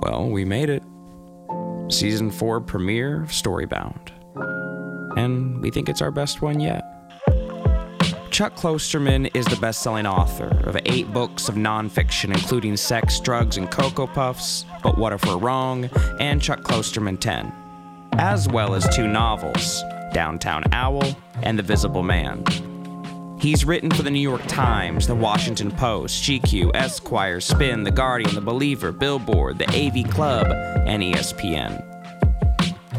Well, we made it. Season 4 premiere of Storybound. And we think it's our best one yet. Chuck Klosterman is the best selling author of eight books of nonfiction, including Sex, Drugs, and Cocoa Puffs, But What If We're Wrong, and Chuck Klosterman 10, as well as two novels, Downtown Owl and The Visible Man. He's written for the New York Times, the Washington Post, GQ, Esquire, Spin, The Guardian, The Believer, Billboard, the AV Club, and ESPN.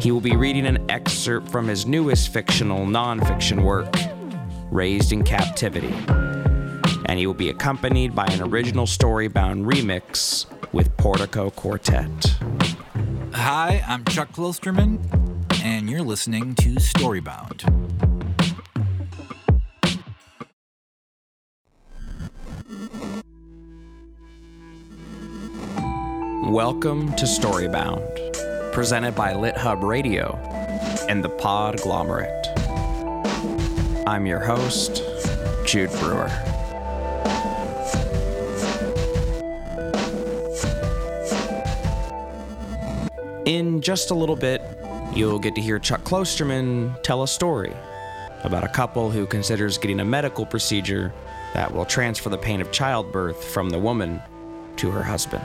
He will be reading an excerpt from his newest fictional nonfiction work, Raised in Captivity. And he will be accompanied by an original storybound remix with Portico Quartet. Hi, I'm Chuck Klosterman, and you're listening to Storybound. Welcome to Storybound, presented by LitHub Radio and the Podglomerate. I'm your host, Jude Brewer. In just a little bit, you'll get to hear Chuck Klosterman tell a story about a couple who considers getting a medical procedure that will transfer the pain of childbirth from the woman to her husband.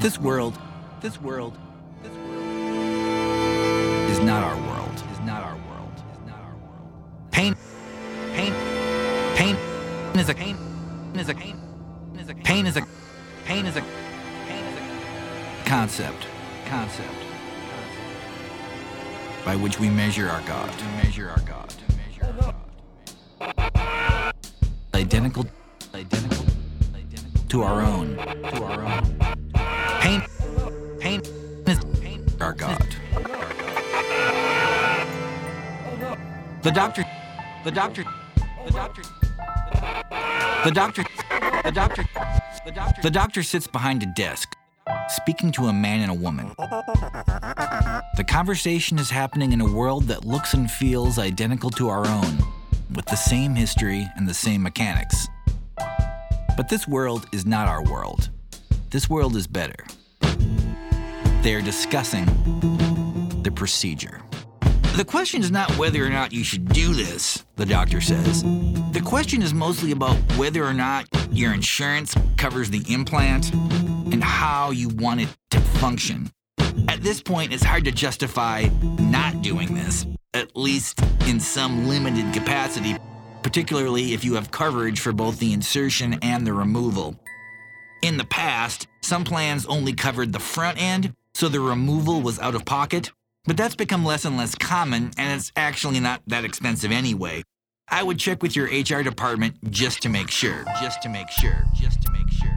This world, this world, this world is not our world. Is not our world. Is not our world. Pain, pain, pain is a pain is a pain is a pain is a pain is a pain is a concept concept by which we measure our God. To measure our God. Measure our God. Identical, identical, identical to our own. To our own. Pain, pain is pain. Our God. The doctor, the doctor, the doctor, the doctor, the doctor, the doctor, the doctor sits behind a desk, speaking to a man and a woman. The conversation is happening in a world that looks and feels identical to our own, with the same history and the same mechanics. But this world is not our world. This world is better. They are discussing the procedure. The question is not whether or not you should do this, the doctor says. The question is mostly about whether or not your insurance covers the implant and how you want it to function. At this point, it's hard to justify not doing this, at least in some limited capacity, particularly if you have coverage for both the insertion and the removal. In the past, some plans only covered the front end, so the removal was out of pocket, but that's become less and less common, and it's actually not that expensive anyway. I would check with your HR department just to make sure. Just to make sure. Just to make sure.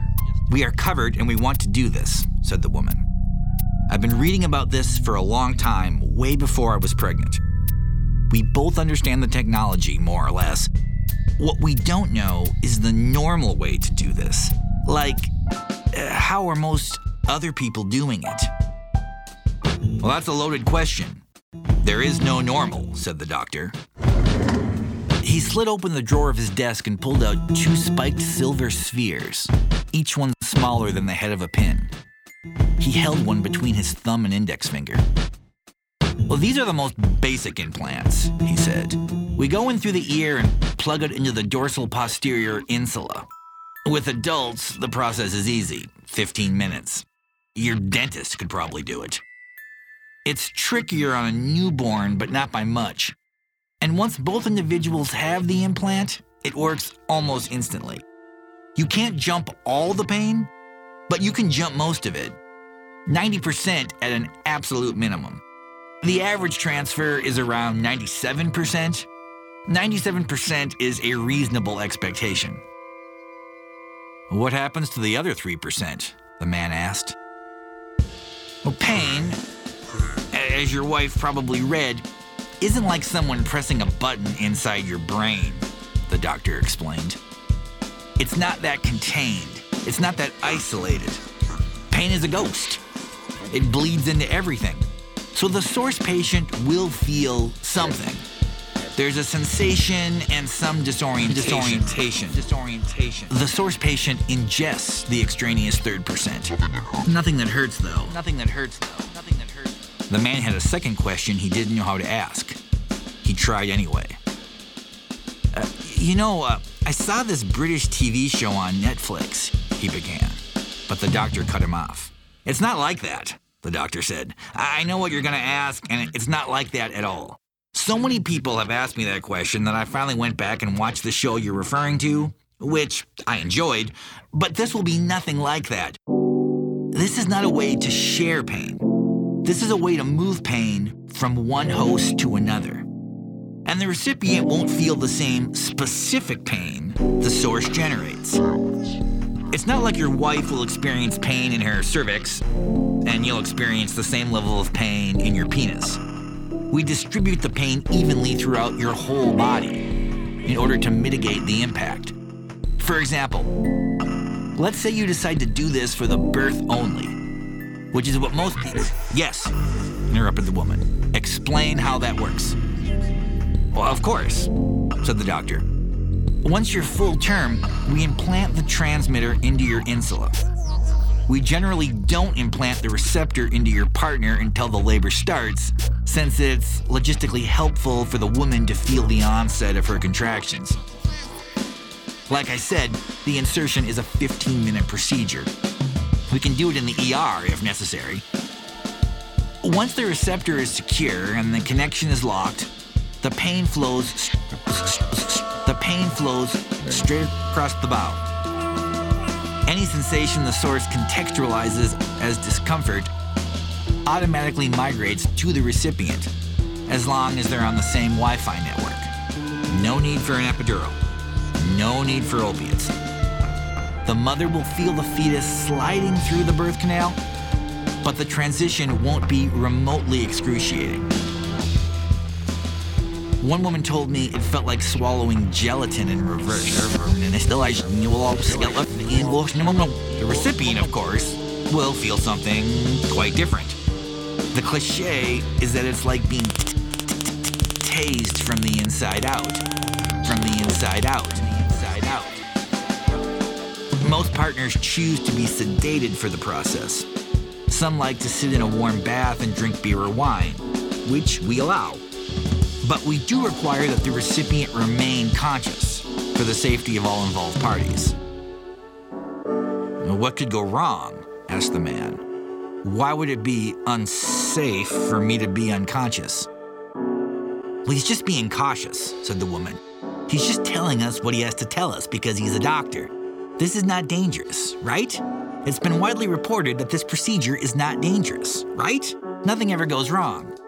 We are covered and we want to do this. said the woman. I've been reading about this for a long time, way before I was pregnant. We both understand the technology, more or less. What we don't know is the normal way to do this. Like, uh, how are most other people doing it? Well, that's a loaded question. There is no normal, said the doctor. He slid open the drawer of his desk and pulled out two spiked silver spheres, each one smaller than the head of a pin. He held one between his thumb and index finger. Well, these are the most basic implants, he said. We go in through the ear and plug it into the dorsal posterior insula. With adults, the process is easy 15 minutes. Your dentist could probably do it. It's trickier on a newborn, but not by much. And once both individuals have the implant, it works almost instantly. You can't jump all the pain, but you can jump most of it. 90% at an absolute minimum. The average transfer is around 97%. 97% is a reasonable expectation. What happens to the other 3%? The man asked. Well, pain, as your wife probably read, isn't like someone pressing a button inside your brain, the doctor explained. It's not that contained, it's not that isolated. Pain is a ghost, it bleeds into everything. So the source patient will feel something. There's a sensation and some disorientation. Disorientation. Disorientation. The source patient ingests the extraneous third percent. Nothing that hurts, though. Nothing that hurts, though. The man had a second question he didn't know how to ask. He tried anyway. Uh, you know, uh, I saw this British TV show on Netflix, he began. But the doctor cut him off. It's not like that the doctor said. I know what you're going to ask, and it's not like that at all. So many people have asked me that question that I finally went back and watched the show you're referring to, which I enjoyed, but this will be nothing like that. This is not a way to share pain. This is a way to move pain from one host to another. And the recipient won't feel the same specific pain the source generates. It's not like your wife will experience pain in her cervix and you'll experience the same level of pain in your penis. We distribute the pain evenly throughout your whole body in order to mitigate the impact. For example, let's say you decide to do this for the birth only, which is what most people. Yes, interrupted the woman. Explain how that works. Well, of course, said the doctor. Once you're full term, we implant the transmitter into your insula. We generally don't implant the receptor into your partner until the labor starts, since it's logistically helpful for the woman to feel the onset of her contractions. Like I said, the insertion is a 15 minute procedure. We can do it in the ER if necessary. Once the receptor is secure and the connection is locked, the pain flows the pain flows straight across the bow. Any sensation the source contextualizes as discomfort automatically migrates to the recipient as long as they're on the same Wi Fi network. No need for an epidural, no need for opiates. The mother will feel the fetus sliding through the birth canal, but the transition won't be remotely excruciating. One woman told me it felt like swallowing gelatin in reverse. The recipient, of course, will feel something quite different. The cliche is that it's like being tased from the inside out. From the inside out. Most partners choose to be sedated for the process. Some like to sit in a warm bath and drink beer or wine, which we allow but we do require that the recipient remain conscious for the safety of all involved parties. What could go wrong? asked the man. Why would it be unsafe for me to be unconscious? Well, he's just being cautious, said the woman. He's just telling us what he has to tell us because he's a doctor. This is not dangerous, right? It's been widely reported that this procedure is not dangerous, right? Nothing ever goes wrong.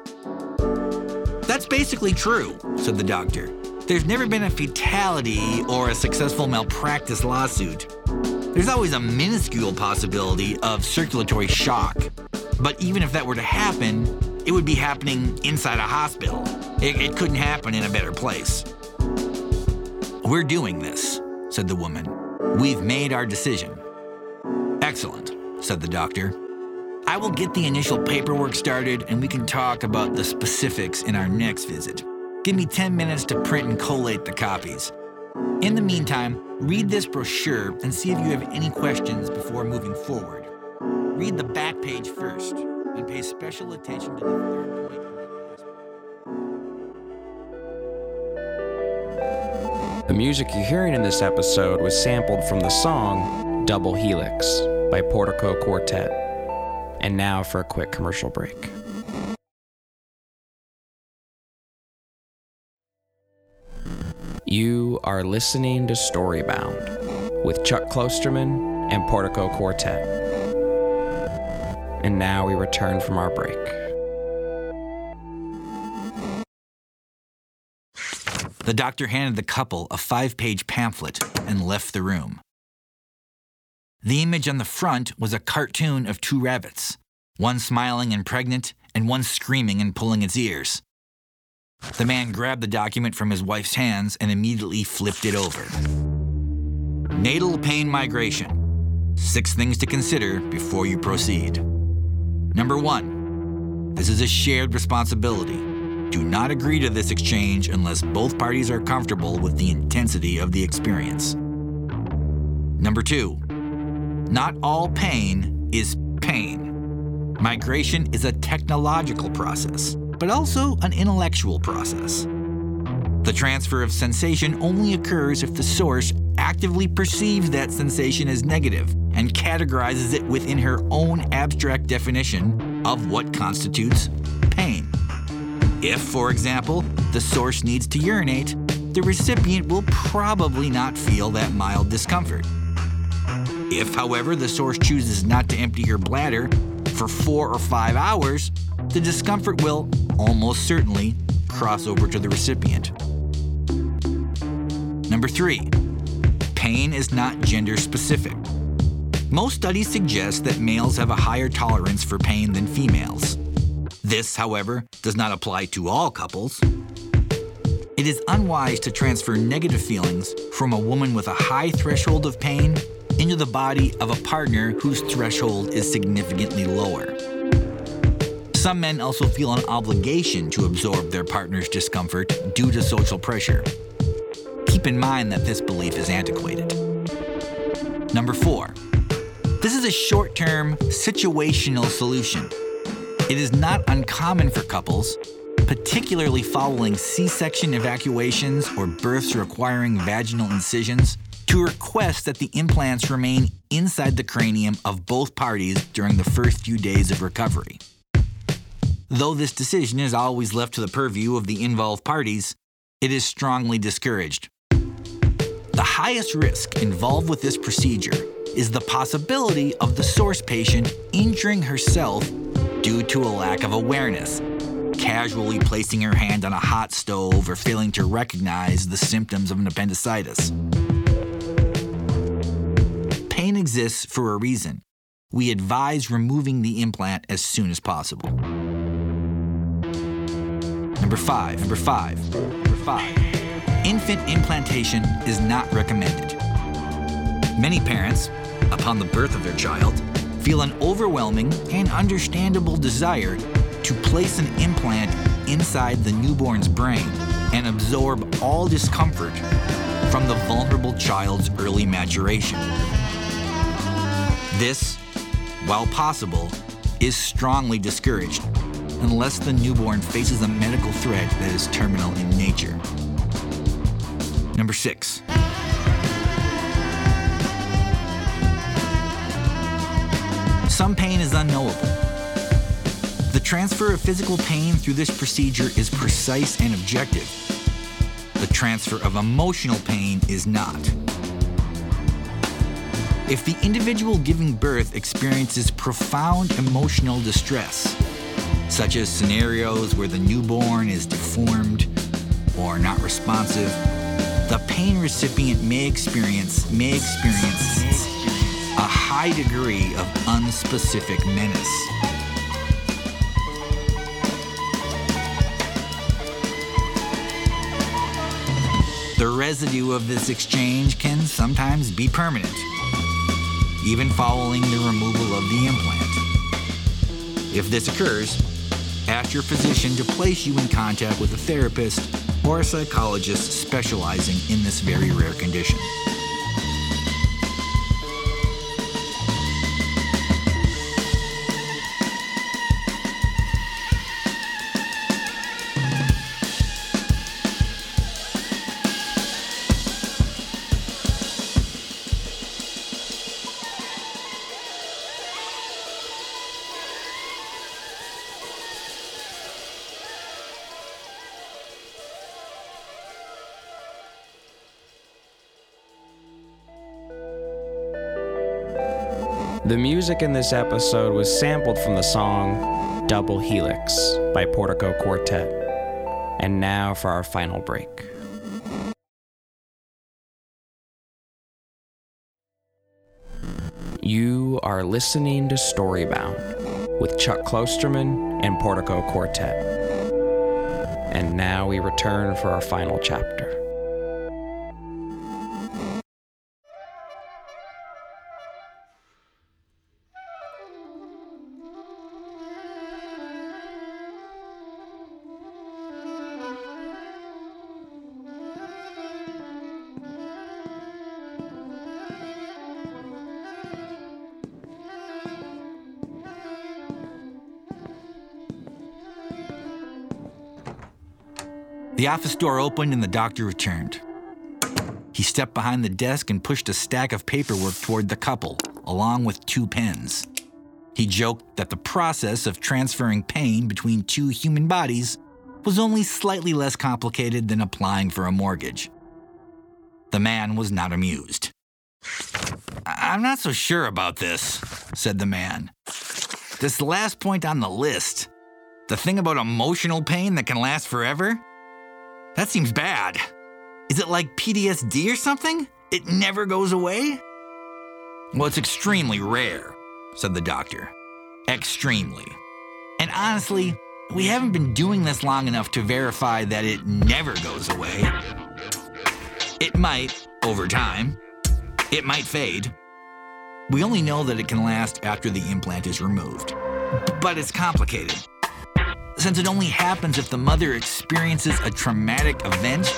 That's basically true, said the doctor. There's never been a fatality or a successful malpractice lawsuit. There's always a minuscule possibility of circulatory shock, but even if that were to happen, it would be happening inside a hospital. It, it couldn't happen in a better place. We're doing this, said the woman. We've made our decision. Excellent, said the doctor. I will get the initial paperwork started and we can talk about the specifics in our next visit. Give me 10 minutes to print and collate the copies. In the meantime, read this brochure and see if you have any questions before moving forward. Read the back page first and pay special attention to the third point. Music you're hearing in this episode was sampled from the song Double Helix by Portico Quartet. And now for a quick commercial break. You are listening to Storybound with Chuck Klosterman and Portico Quartet. And now we return from our break. The doctor handed the couple a five page pamphlet and left the room. The image on the front was a cartoon of two rabbits, one smiling and pregnant, and one screaming and pulling its ears. The man grabbed the document from his wife's hands and immediately flipped it over. Natal pain migration. Six things to consider before you proceed. Number one, this is a shared responsibility. Do not agree to this exchange unless both parties are comfortable with the intensity of the experience. Number two, not all pain is pain. Migration is a technological process, but also an intellectual process. The transfer of sensation only occurs if the source actively perceives that sensation as negative and categorizes it within her own abstract definition of what constitutes. If, for example, the source needs to urinate, the recipient will probably not feel that mild discomfort. If, however, the source chooses not to empty her bladder for four or five hours, the discomfort will almost certainly cross over to the recipient. Number three, pain is not gender specific. Most studies suggest that males have a higher tolerance for pain than females. This, however, does not apply to all couples. It is unwise to transfer negative feelings from a woman with a high threshold of pain into the body of a partner whose threshold is significantly lower. Some men also feel an obligation to absorb their partner's discomfort due to social pressure. Keep in mind that this belief is antiquated. Number four, this is a short term situational solution. It is not uncommon for couples, particularly following C section evacuations or births requiring vaginal incisions, to request that the implants remain inside the cranium of both parties during the first few days of recovery. Though this decision is always left to the purview of the involved parties, it is strongly discouraged. The highest risk involved with this procedure is the possibility of the source patient injuring herself due to a lack of awareness, casually placing her hand on a hot stove or failing to recognize the symptoms of an appendicitis. Pain exists for a reason. We advise removing the implant as soon as possible. Number five, number five, number five. Infant implantation is not recommended. Many parents, upon the birth of their child, feel an overwhelming and understandable desire to place an implant inside the newborn's brain and absorb all discomfort from the vulnerable child's early maturation. This, while possible, is strongly discouraged unless the newborn faces a medical threat that is terminal in nature. Number six. Some pain is unknowable. The transfer of physical pain through this procedure is precise and objective. The transfer of emotional pain is not. If the individual giving birth experiences profound emotional distress, such as scenarios where the newborn is deformed or not responsive, the pain recipient may experience may experience high degree of unspecific menace. The residue of this exchange can sometimes be permanent, even following the removal of the implant. If this occurs, ask your physician to place you in contact with a therapist or a psychologist specializing in this very rare condition. The music in this episode was sampled from the song Double Helix by Portico Quartet. And now for our final break. You are listening to Storybound with Chuck Klosterman and Portico Quartet. And now we return for our final chapter. The office door opened and the doctor returned. He stepped behind the desk and pushed a stack of paperwork toward the couple, along with two pens. He joked that the process of transferring pain between two human bodies was only slightly less complicated than applying for a mortgage. The man was not amused. "I- I'm not so sure about this, said the man. This last point on the list, the thing about emotional pain that can last forever? That seems bad. Is it like PTSD or something? It never goes away? Well, it's extremely rare, said the doctor. Extremely. And honestly, we haven't been doing this long enough to verify that it never goes away. It might, over time. It might fade. We only know that it can last after the implant is removed. But it's complicated. Since it only happens if the mother experiences a traumatic event,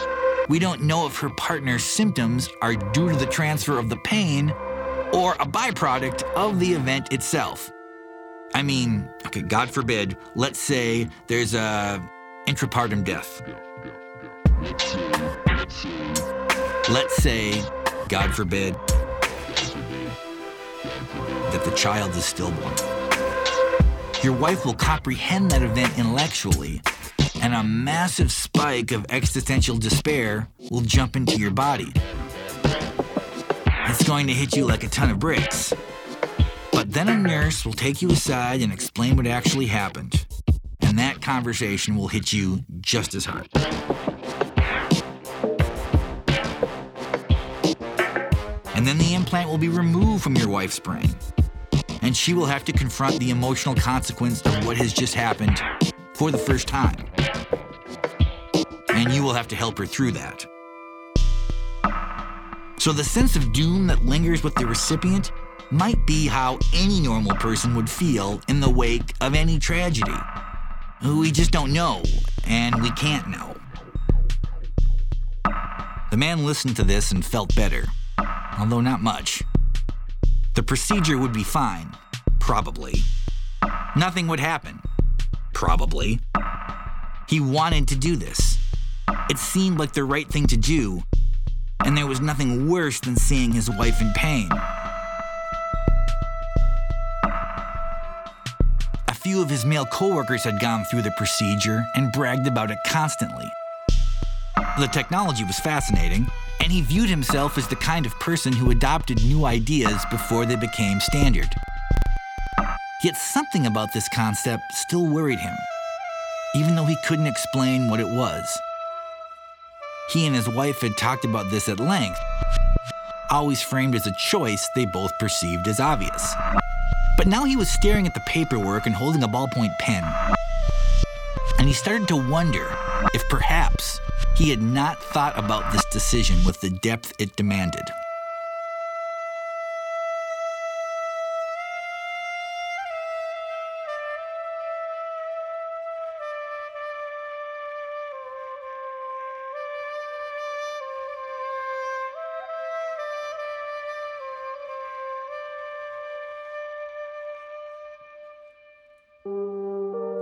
we don't know if her partner's symptoms are due to the transfer of the pain or a byproduct of the event itself. I mean, okay, God forbid, let's say there's a intrapartum death. Let's say, God forbid, that the child is stillborn. Your wife will comprehend that event intellectually, and a massive spike of existential despair will jump into your body. It's going to hit you like a ton of bricks. But then a nurse will take you aside and explain what actually happened. And that conversation will hit you just as hard. And then the implant will be removed from your wife's brain. And she will have to confront the emotional consequence of what has just happened for the first time. And you will have to help her through that. So the sense of doom that lingers with the recipient might be how any normal person would feel in the wake of any tragedy. We just don't know, and we can't know. The man listened to this and felt better, although not much. The procedure would be fine, probably. Nothing would happen, probably. He wanted to do this. It seemed like the right thing to do, and there was nothing worse than seeing his wife in pain. A few of his male coworkers had gone through the procedure and bragged about it constantly. The technology was fascinating, and he viewed himself as the kind of person who adopted new ideas before they became standard. Yet something about this concept still worried him, even though he couldn't explain what it was. He and his wife had talked about this at length, always framed as a choice they both perceived as obvious. But now he was staring at the paperwork and holding a ballpoint pen. And he started to wonder if perhaps he had not thought about this decision with the depth it demanded.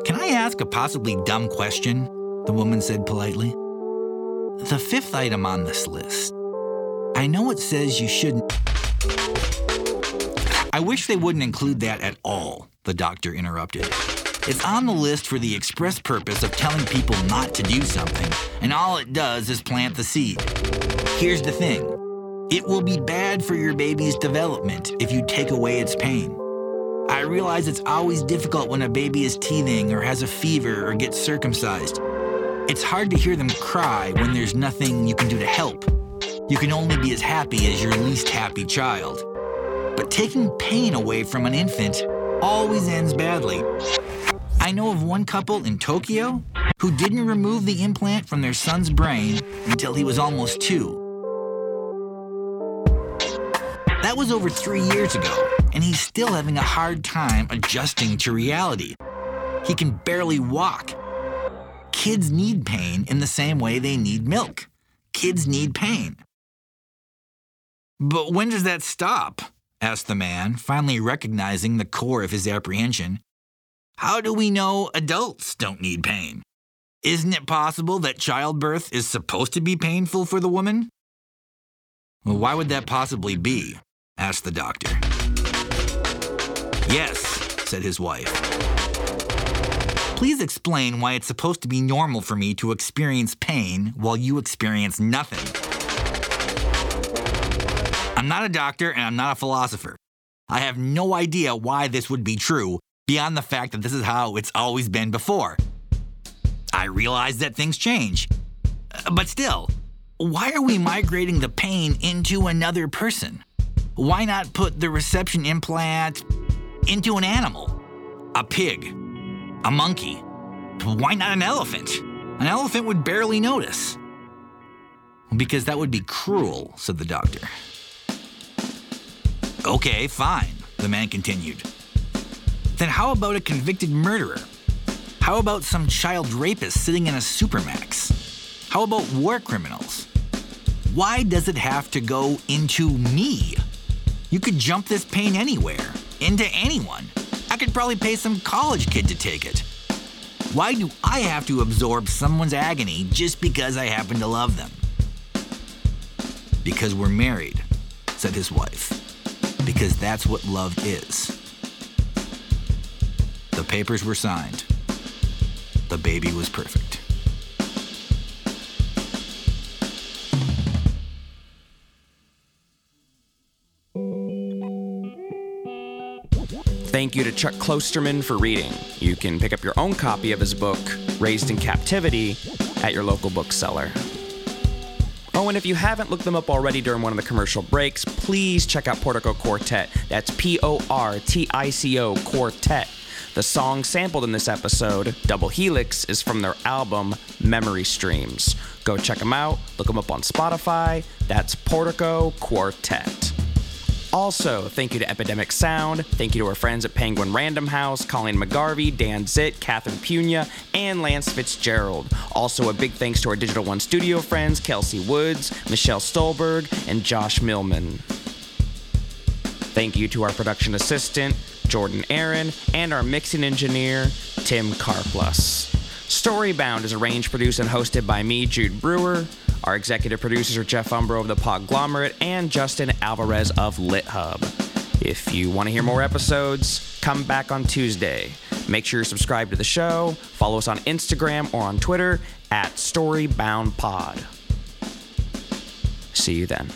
Can I ask a possibly dumb question? The woman said politely. The fifth item on this list. I know it says you shouldn't. I wish they wouldn't include that at all, the doctor interrupted. It's on the list for the express purpose of telling people not to do something, and all it does is plant the seed. Here's the thing it will be bad for your baby's development if you take away its pain. I realize it's always difficult when a baby is teething or has a fever or gets circumcised. It's hard to hear them cry when there's nothing you can do to help. You can only be as happy as your least happy child. But taking pain away from an infant always ends badly. I know of one couple in Tokyo who didn't remove the implant from their son's brain until he was almost two. That was over three years ago, and he's still having a hard time adjusting to reality. He can barely walk. Kids need pain in the same way they need milk. Kids need pain. But when does that stop? asked the man, finally recognizing the core of his apprehension. How do we know adults don't need pain? Isn't it possible that childbirth is supposed to be painful for the woman? Well, why would that possibly be? asked the doctor. Yes, said his wife. Please explain why it's supposed to be normal for me to experience pain while you experience nothing. I'm not a doctor and I'm not a philosopher. I have no idea why this would be true beyond the fact that this is how it's always been before. I realize that things change. But still, why are we migrating the pain into another person? Why not put the reception implant into an animal? A pig? A monkey? Why not an elephant? An elephant would barely notice. Because that would be cruel, said the doctor. Okay, fine, the man continued. Then how about a convicted murderer? How about some child rapist sitting in a supermax? How about war criminals? Why does it have to go into me? You could jump this pain anywhere, into anyone. I could probably pay some college kid to take it. Why do I have to absorb someone's agony just because I happen to love them? Because we're married, said his wife. Because that's what love is. The papers were signed. The baby was perfect. Thank you to Chuck Klosterman for reading. You can pick up your own copy of his book, Raised in Captivity, at your local bookseller. Oh, and if you haven't looked them up already during one of the commercial breaks, please check out Portico Quartet. That's P O R T I C O Quartet. The song sampled in this episode, Double Helix, is from their album Memory Streams. Go check them out, look them up on Spotify. That's Portico Quartet. Also, thank you to Epidemic Sound. Thank you to our friends at Penguin Random House, Colleen McGarvey, Dan Zitt, Catherine Puna, and Lance Fitzgerald. Also, a big thanks to our Digital One studio friends, Kelsey Woods, Michelle Stolberg, and Josh Millman. Thank you to our production assistant, Jordan Aaron, and our mixing engineer, Tim Carplus. Storybound is arranged, produced, and hosted by me, Jude Brewer. Our executive producers are Jeff Umbro of The Podglomerate and Justin Alvarez of LitHub. If you want to hear more episodes, come back on Tuesday. Make sure you're subscribed to the show, follow us on Instagram or on Twitter at StoryboundPod. See you then.